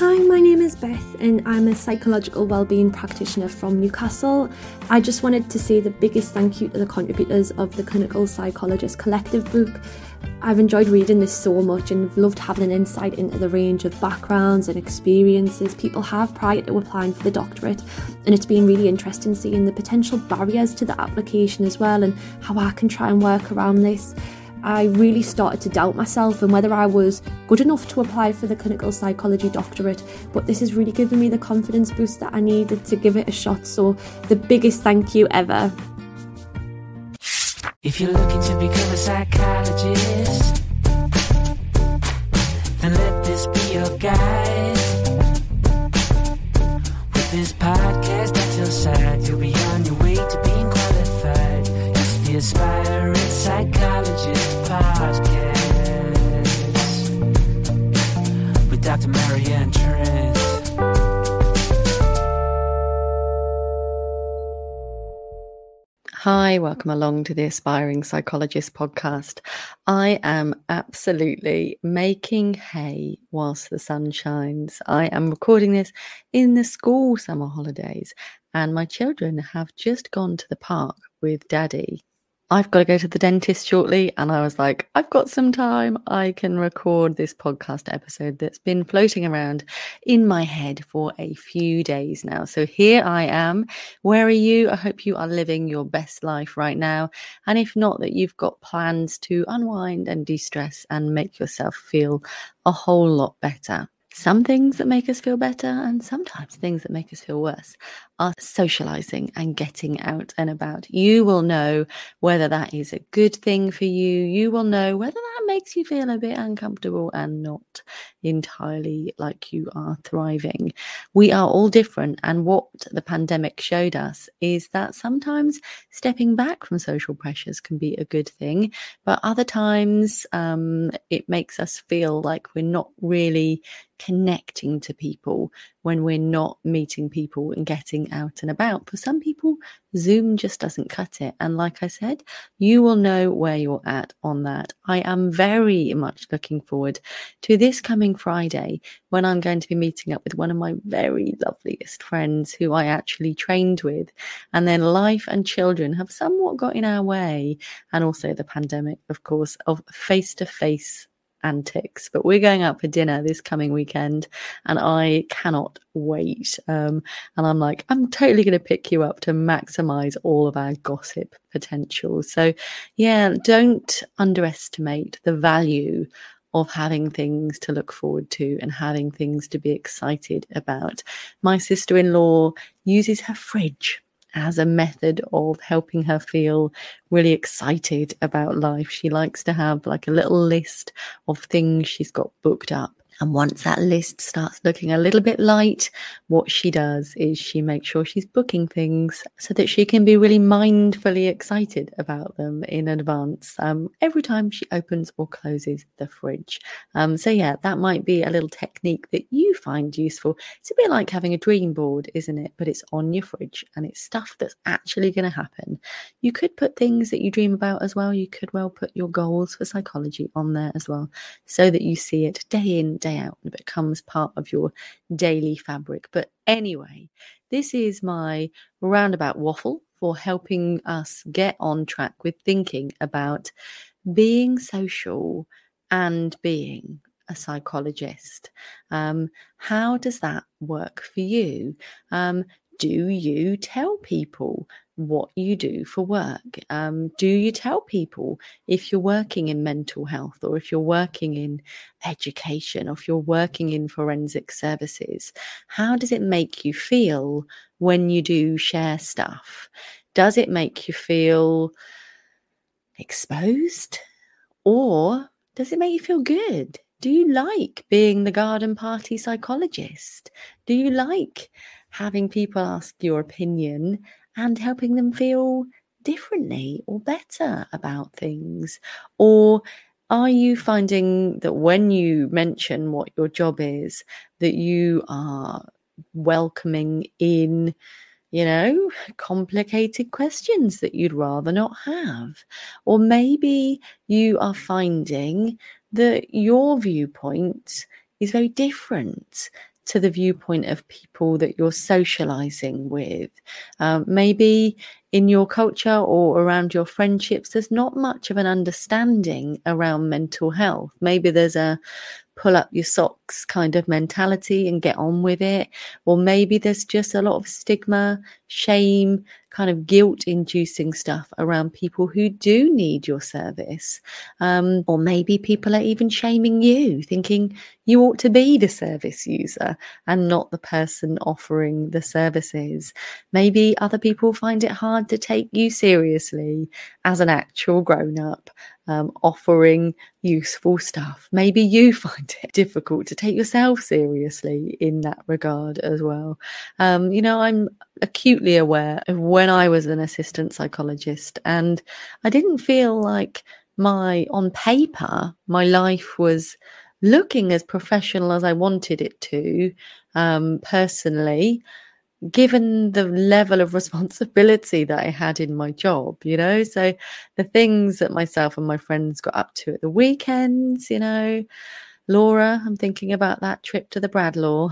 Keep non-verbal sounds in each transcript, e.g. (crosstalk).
Hi, my name is Beth, and I'm a psychological wellbeing practitioner from Newcastle. I just wanted to say the biggest thank you to the contributors of the Clinical Psychologist Collective book. I've enjoyed reading this so much and loved having an insight into the range of backgrounds and experiences people have prior to applying for the doctorate. And it's been really interesting seeing the potential barriers to the application as well and how I can try and work around this. I really started to doubt myself and whether I was good enough to apply for the clinical psychology doctorate. But this has really given me the confidence boost that I needed to give it a shot. So, the biggest thank you ever. If you're looking to become a psychologist, then let this be your guide. Hi, welcome along to the Aspiring Psychologist podcast. I am absolutely making hay whilst the sun shines. I am recording this in the school summer holidays, and my children have just gone to the park with daddy I've got to go to the dentist shortly. And I was like, I've got some time. I can record this podcast episode that's been floating around in my head for a few days now. So here I am. Where are you? I hope you are living your best life right now. And if not, that you've got plans to unwind and de stress and make yourself feel a whole lot better. Some things that make us feel better and sometimes things that make us feel worse are socializing and getting out and about. You will know whether that is a good thing for you. You will know whether that makes you feel a bit uncomfortable and not entirely like you are thriving. We are all different. And what the pandemic showed us is that sometimes stepping back from social pressures can be a good thing, but other times um, it makes us feel like we're not really connecting to people when we're not meeting people and getting out and about. For some people, Zoom just doesn't cut it. And like I said, you will know where you're at on that. I am very much looking forward to this coming Friday when I'm going to be meeting up with one of my very loveliest friends who I actually trained with. And then life and children have somewhat got in our way. And also the pandemic, of course, of face to face antics. But we're going out for dinner this coming weekend, and I cannot wait. Um, and I'm like, I'm totally going to pick you up to maximize all of our gossip potential. So, yeah, don't underestimate the value of having things to look forward to and having things to be excited about. My sister in law uses her fridge as a method of helping her feel really excited about life. She likes to have like a little list of things she's got booked up and once that list starts looking a little bit light, what she does is she makes sure she's booking things so that she can be really mindfully excited about them in advance um, every time she opens or closes the fridge. Um, so, yeah, that might be a little technique that you find useful. It's a bit like having a dream board, isn't it? But it's on your fridge and it's stuff that's actually going to happen. You could put things that you dream about as well. You could well put your goals for psychology on there as well so that you see it day in, day day out and it becomes part of your daily fabric. But anyway, this is my roundabout waffle for helping us get on track with thinking about being social and being a psychologist. Um, how does that work for you? Um, do you tell people what you do for work? Um, do you tell people if you're working in mental health or if you're working in education or if you're working in forensic services? How does it make you feel when you do share stuff? Does it make you feel exposed or does it make you feel good? Do you like being the garden party psychologist? Do you like having people ask your opinion and helping them feel differently or better about things? Or are you finding that when you mention what your job is, that you are welcoming in, you know, complicated questions that you'd rather not have? Or maybe you are finding that your viewpoint is very different to the viewpoint of people that you're socializing with. Um, maybe in your culture or around your friendships, there's not much of an understanding around mental health. Maybe there's a pull up your socks kind of mentality and get on with it. Or maybe there's just a lot of stigma, shame, kind of guilt inducing stuff around people who do need your service. Um, or maybe people are even shaming you, thinking you ought to be the service user and not the person offering the services. Maybe other people find it hard to take you seriously as an actual grown up um, offering useful stuff. Maybe you (laughs) find it difficult to take yourself seriously in that regard as well. Um, you know, I'm acutely aware of when I was an assistant psychologist, and I didn't feel like my, on paper, my life was looking as professional as I wanted it to um, personally given the level of (laughs) responsibility that I had in my job, you know. So the things that myself and my friends got up to at the weekends, you know, Laura, I'm thinking about that trip to the Bradlaugh.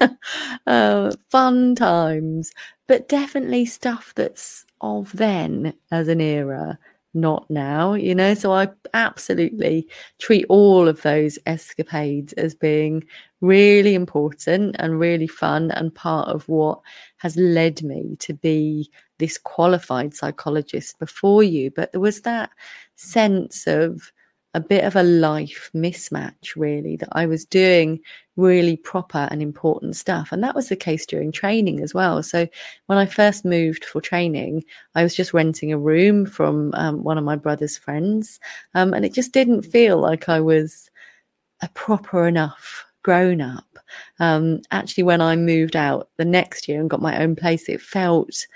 (laughs) uh, fun times, but definitely stuff that's of then as an era not now, you know. So I absolutely treat all of those escapades as being really important and really fun and part of what has led me to be this qualified psychologist before you. But there was that sense of a bit of a life mismatch, really, that I was doing really proper and important stuff. And that was the case during training as well. So when I first moved for training, I was just renting a room from um, one of my brother's friends. Um, and it just didn't feel like I was a proper enough grown up. Um, actually, when I moved out the next year and got my own place, it felt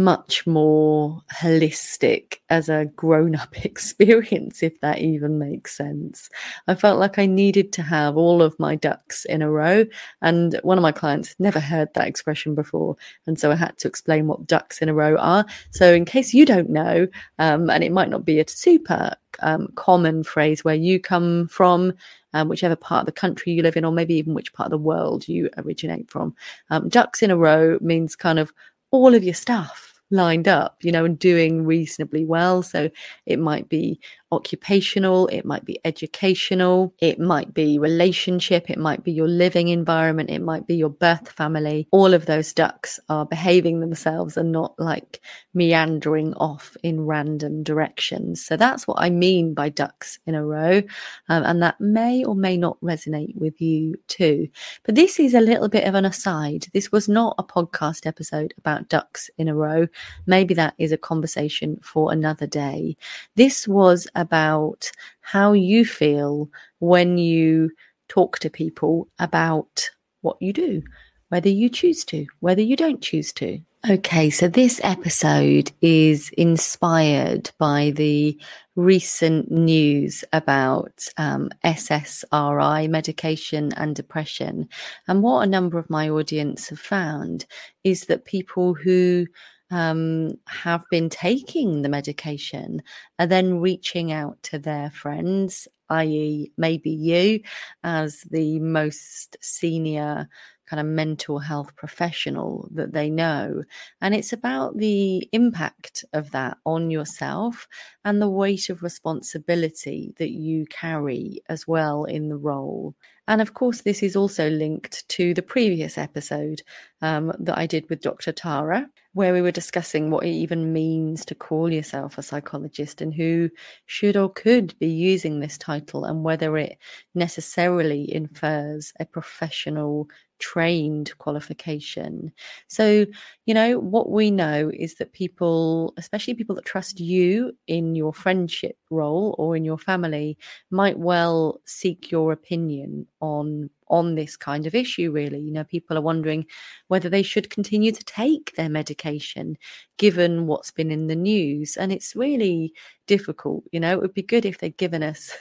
much more holistic as a grown up (laughs) experience, if that even makes sense. I felt like I needed to have all of my ducks in a row. And one of my clients never heard that expression before. And so I had to explain what ducks in a row are. So, in case you don't know, um, and it might not be a super um, common phrase where you come from, um, whichever part of the country you live in, or maybe even which part of the world you originate from. Um, ducks in a row means kind of all of your stuff lined up, you know, and doing reasonably well. So it might be occupational, it might be educational, it might be relationship, it might be your living environment, it might be your birth family. All of those ducks are behaving themselves and not like meandering off in random directions. So that's what I mean by ducks in a row. Um, and that may or may not resonate with you too. But this is a little bit of an aside. This was not a podcast episode about ducks in a row. Maybe that is a conversation for another day. This was about how you feel when you talk to people about what you do, whether you choose to, whether you don't choose to. Okay, so this episode is inspired by the recent news about um, SSRI medication and depression. And what a number of my audience have found is that people who um, have been taking the medication are then reaching out to their friends, i.e., maybe you, as the most senior kind of mental health professional that they know. And it's about the impact of that on yourself and the weight of responsibility that you carry as well in the role. And of course, this is also linked to the previous episode um, that I did with Dr. Tara, where we were discussing what it even means to call yourself a psychologist and who should or could be using this title and whether it necessarily infers a professional trained qualification. So, you know, what we know is that people, especially people that trust you in your friendship role or in your family, might well seek your opinion on on this kind of issue really. You know people are wondering whether they should continue to take their medication given what's been in the news. And it's really difficult. You know it would be good if they'd given us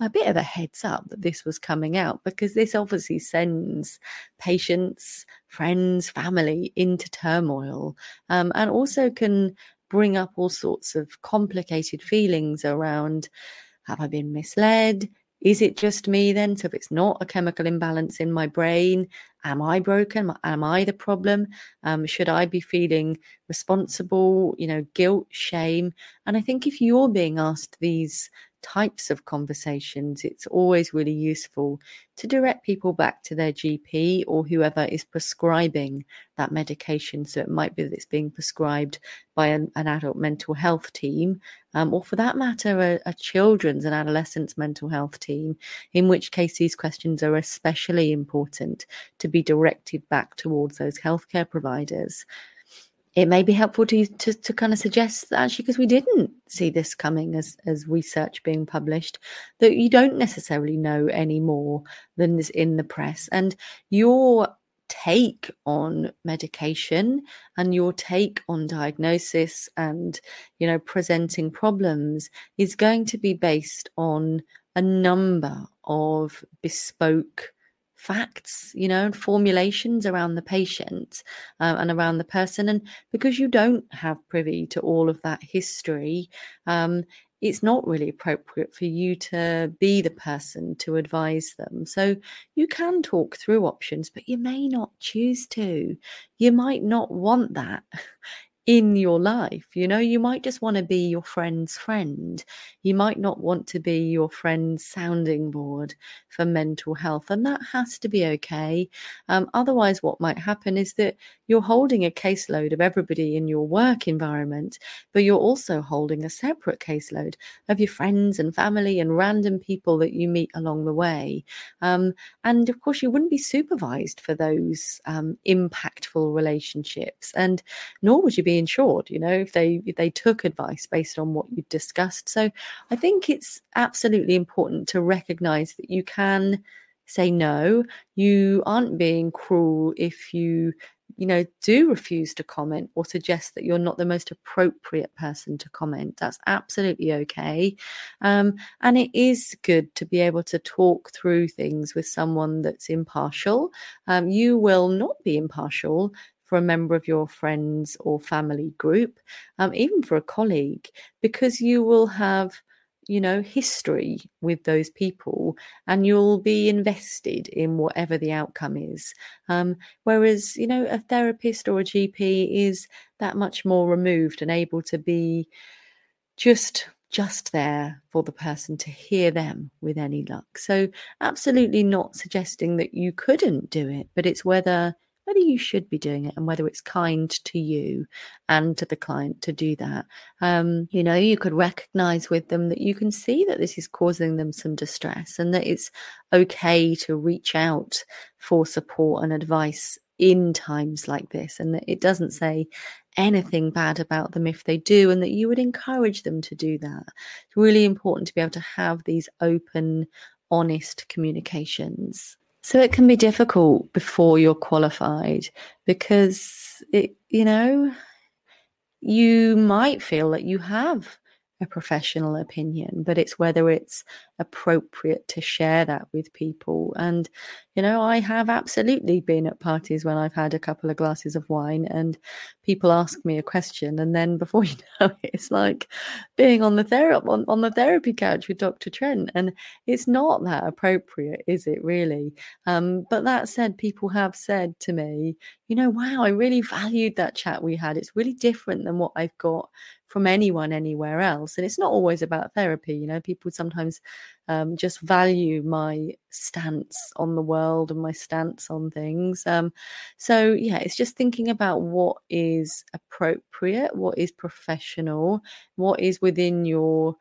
a bit of a heads up that this was coming out because this obviously sends patients, friends, family into turmoil um, and also can bring up all sorts of complicated feelings around have I been misled? is it just me then? So if it's not a chemical imbalance in my brain, am I broken? Am I the problem? Um, should I be feeling responsible? You know, guilt, shame. And I think if you're being asked these types of conversations, it's always really useful to direct people back to their GP or whoever is prescribing that medication. So it might be that it's being prescribed by an, an adult mental health team, um, or for that matter, a, a children's and adolescents mental health team, in which case these questions are especially important to be directed back towards those healthcare providers it may be helpful to to, to kind of suggest that actually because we didn't see this coming as as research being published that you don't necessarily know any more than is in the press. And your take on medication and your take on diagnosis and you know presenting problems is going to be based on a number of bespoke facts, you know, and formulations around the patient uh, and around the person. And because you don't have privy to all of that history, um, it's not really appropriate for you to be the person to advise them. So you can talk through options, but you may not choose to. You might not want that (laughs) in your life. You know, you might just want to be your friend's friend. You might not want to be your friend's sounding board for mental health, and that has to be okay. Um, otherwise, what might happen is that you're holding a caseload of everybody in your work environment, but you're also holding a separate caseload of your friends and family and random people that you meet along the way. Um, and of course, you wouldn't be supervised for those um, impactful relationships, and nor would you be insured you know if they if they took advice based on what you discussed. So i think it's absolutely important to recognize that you can say no. You aren't being cruel if you you know do refuse to comment or suggest that you're not the most appropriate person to comment. That's absolutely okay. Um, and it is good to be able to talk through things with someone that's impartial. Um, you will not be impartial for a member of your friends or family group, um, even for a colleague, because you will have you know history with those people and you'll be invested in whatever the outcome is. Um, whereas you know a therapist or a gp is that much more removed and able to be just just there for the person to hear them with any luck. So absolutely not suggesting that you couldn't do it but it's whether whether you should be doing it and whether it's kind to you and to the client to do that. Um, you know, you could recognize with them that you can see that this is causing them some distress and that it's okay to reach out for support and advice in times like this and that it doesn't say anything bad about them if they do and that you would encourage them to do that. It's really important to be able to have these open, honest communications. So it can be difficult before you're qualified because it, you know, you might feel that you have a professional opinion, but it's whether it's appropriate to share that with people. And, you know, I have absolutely been at parties when I've had a couple of glasses of wine and people ask me a question. And then before (laughs) you know it, it's like being on the therapy on, on the therapy couch with Dr. Trent. And it's not that appropriate, is it really? Um, but that said, people have said to me, you know, wow, I really valued that chat we had. It's really different than what I've got from anyone anywhere else. And it's not always about therapy. You know, people sometimes um, just value my stance on the world and my stance on things. Um, so, yeah, it's just thinking about what is appropriate, what is professional, what is within your,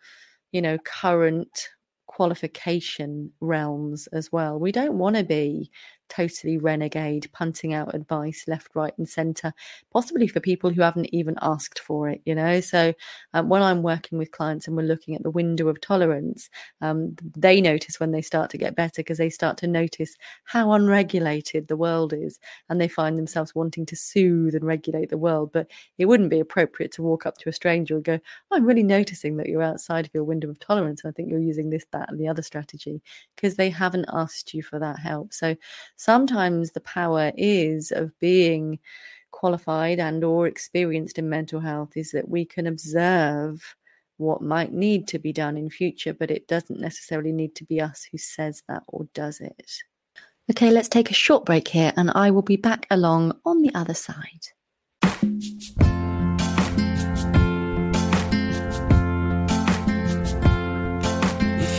you know, current qualification realms as well. We don't want to be totally renegade, punting out advice left, right, and centre, possibly for people who haven't even asked for it, you know. So um, when I'm working with clients and we're looking at the window of tolerance, um, they notice when they start to get better because they start to notice how unregulated the world is and they find themselves wanting to soothe and regulate the world. But it wouldn't be appropriate to walk up to a stranger and go, I'm really noticing that you're outside of your window of tolerance. And I think you're using this, that, and the other strategy because they haven't asked you for that help. So sometimes the power is of being qualified and or experienced in mental health is that we can observe what might need to be done in future, but it doesn't necessarily need to be us who says that or does it. Okay, let's take a short break here and I will be back along on the other side. If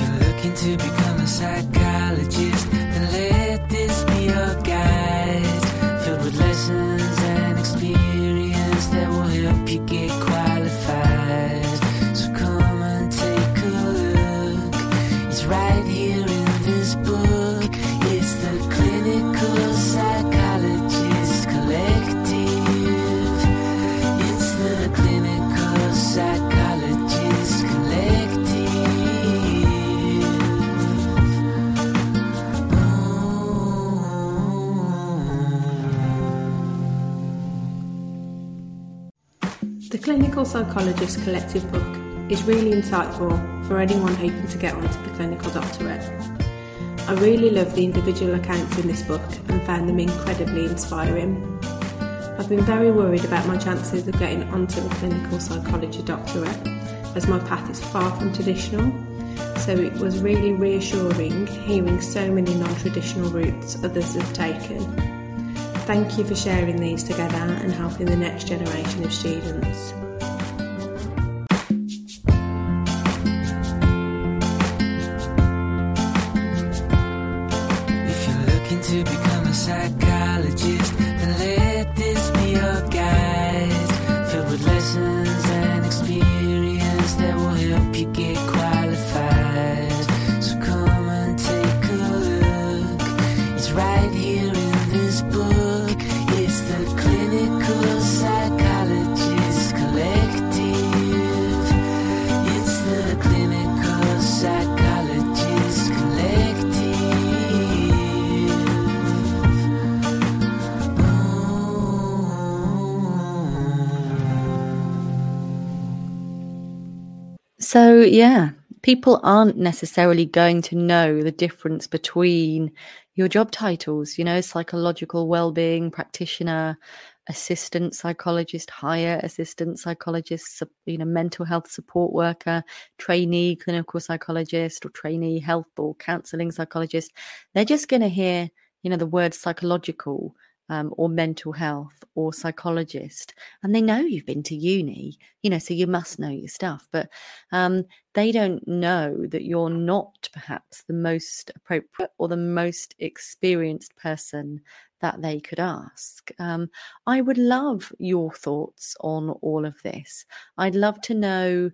you're looking to become a psychologist, help you get qualified. Clinical Psychologist Collective book is really insightful for anyone hoping to get onto the clinical doctorate. I really love the individual accounts in this book and found them incredibly inspiring. I've been very worried about my chances of getting onto the clinical psychology doctorate as my path is far from traditional, so it was really reassuring hearing so many non traditional routes others have taken. Thank you for sharing these together and helping the next generation of students. Yeah, people aren't necessarily going to know the difference between your job titles, you know, psychological well-being practitioner, assistant psychologist, higher assistant psychologist, you know, mental health support worker, trainee clinical psychologist or trainee health or counseling psychologist. They're just going to hear, you know, the word psychological um, or mental health or psychologist, and they know you've been to uni, you know, so you must know your stuff. But um, they don't know that you're not perhaps the most appropriate or the most experienced person that they could ask. Um, I would love your thoughts on all of this. I'd love to know.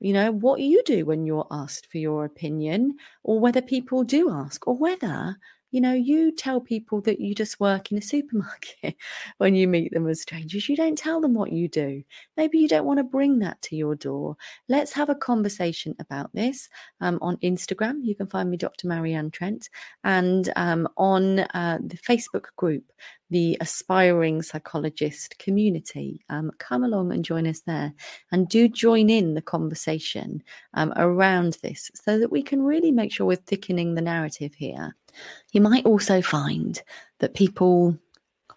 You know, what you do when you're asked for your opinion, or whether people do ask, or whether you know, you tell people that you just work in a supermarket (laughs) when you meet them as strangers. You don't tell them what you do. Maybe you don't want to bring that to your door. Let's have a conversation about this um, on Instagram. You can find me, Dr. Marianne Trent, and um, on uh, the Facebook group, the Aspiring Psychologist Community. Um, come along and join us there, and do join in the conversation um, around this so that we can really make sure we're thickening the narrative here. You might also find that people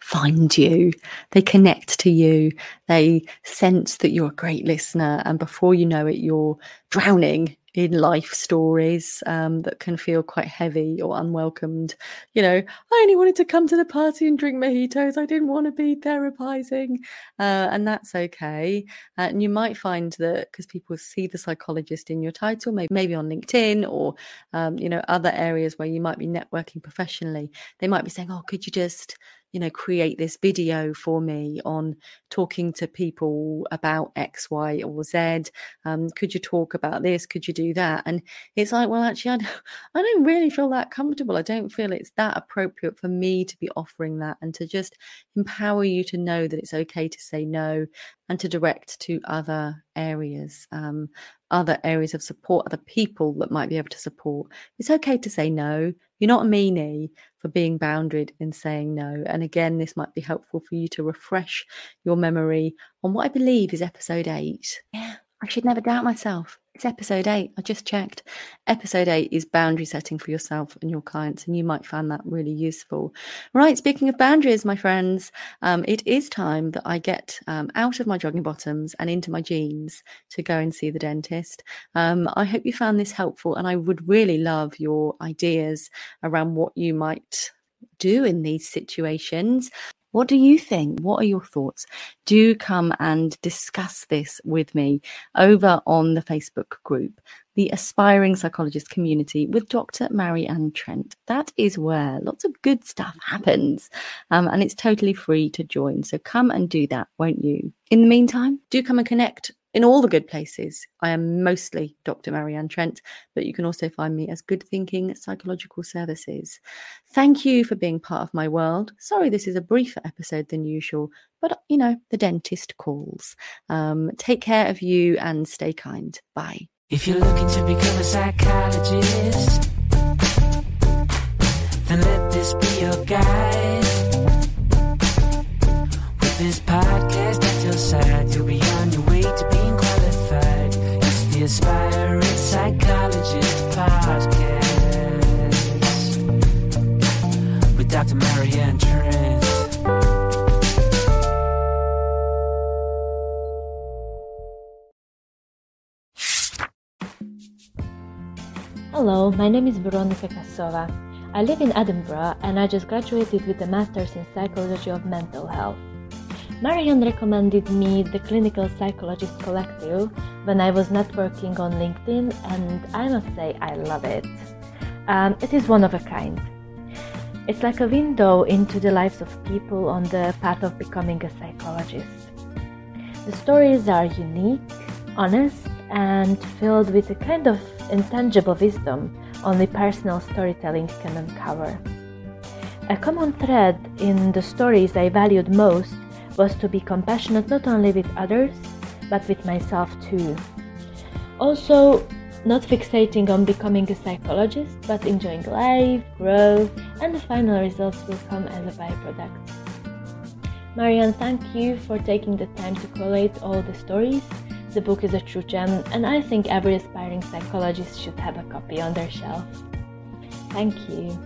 find you, they connect to you, they sense that you're a great listener, and before you know it, you're drowning in life stories um, that can feel quite heavy or unwelcomed. You know, I only wanted to come to the party and drink mojitos. I didn't want to be therapizing, uh, and that's okay. And you might find that because people see the psychologist in your title, maybe maybe on LinkedIn or um, you know other areas where you might be networking professionally, they might be saying, "Oh, could you just." You know create this video for me on talking to people about x y or z. Um, could you talk about this? Could you do that? And it's like well actually I don't, (laughs) I don't really feel that comfortable. I don't feel it's that appropriate for me to be offering that and to just empower you to know that it's okay to say no and to direct to other areas um, other areas of support other people that might be able to support. It's okay to say no you're not a meanie for being boundaried in saying no. And again, this might be helpful for you to refresh your memory on what I believe is episode eight. Yeah, I should never doubt myself. It's episode eight. I just checked. Episode eight is boundary setting for yourself and your clients, and you might find that really useful. Right. Speaking of boundaries, my friends, um, it is time that I get um, out of my jogging bottoms and into my jeans to go and see the dentist. Um, I hope you found this helpful, and I would really love your ideas around what you might do in these situations. What do you think? What are your thoughts? Do come and discuss this with me over on the Facebook group, the Aspiring Psychologist Community with Dr. Marianne Trent. That is where lots of good stuff happens, um, and it's totally free to join. So come and do that, won't you? In the meantime, do come and connect in all the good places. I am mostly Dr. Marianne Trent, but you can also find me as Good Thinking Psychological Services. Thank you for being part of my world. Sorry, this is a briefer episode than usual, but you know, the dentist calls. Um, take care of you and stay kind. Bye. If you're looking to become a psychologist, then let this be your guide. With this podcast at your side, you'll be on your way to the Aspiring Psychologist Podcast with Dr. Marianne Trent. Hello, my name is Veronica Kasova. I live in Edinburgh and I just graduated with a master's in psychology of mental health. Marianne recommended me the Clinical Psychologist Collective when I was networking on LinkedIn, and I must say I love it. Um, it is one of a kind. It's like a window into the lives of people on the path of becoming a psychologist. The stories are unique, honest, and filled with a kind of intangible wisdom only personal storytelling can uncover. A common thread in the stories I valued most was to be compassionate not only with others, but with myself too. Also, not fixating on becoming a psychologist, but enjoying life, growth, and the final results will come as a byproduct. Marianne, thank you for taking the time to collate all the stories. The book is a true gem, and I think every aspiring psychologist should have a copy on their shelf. Thank you.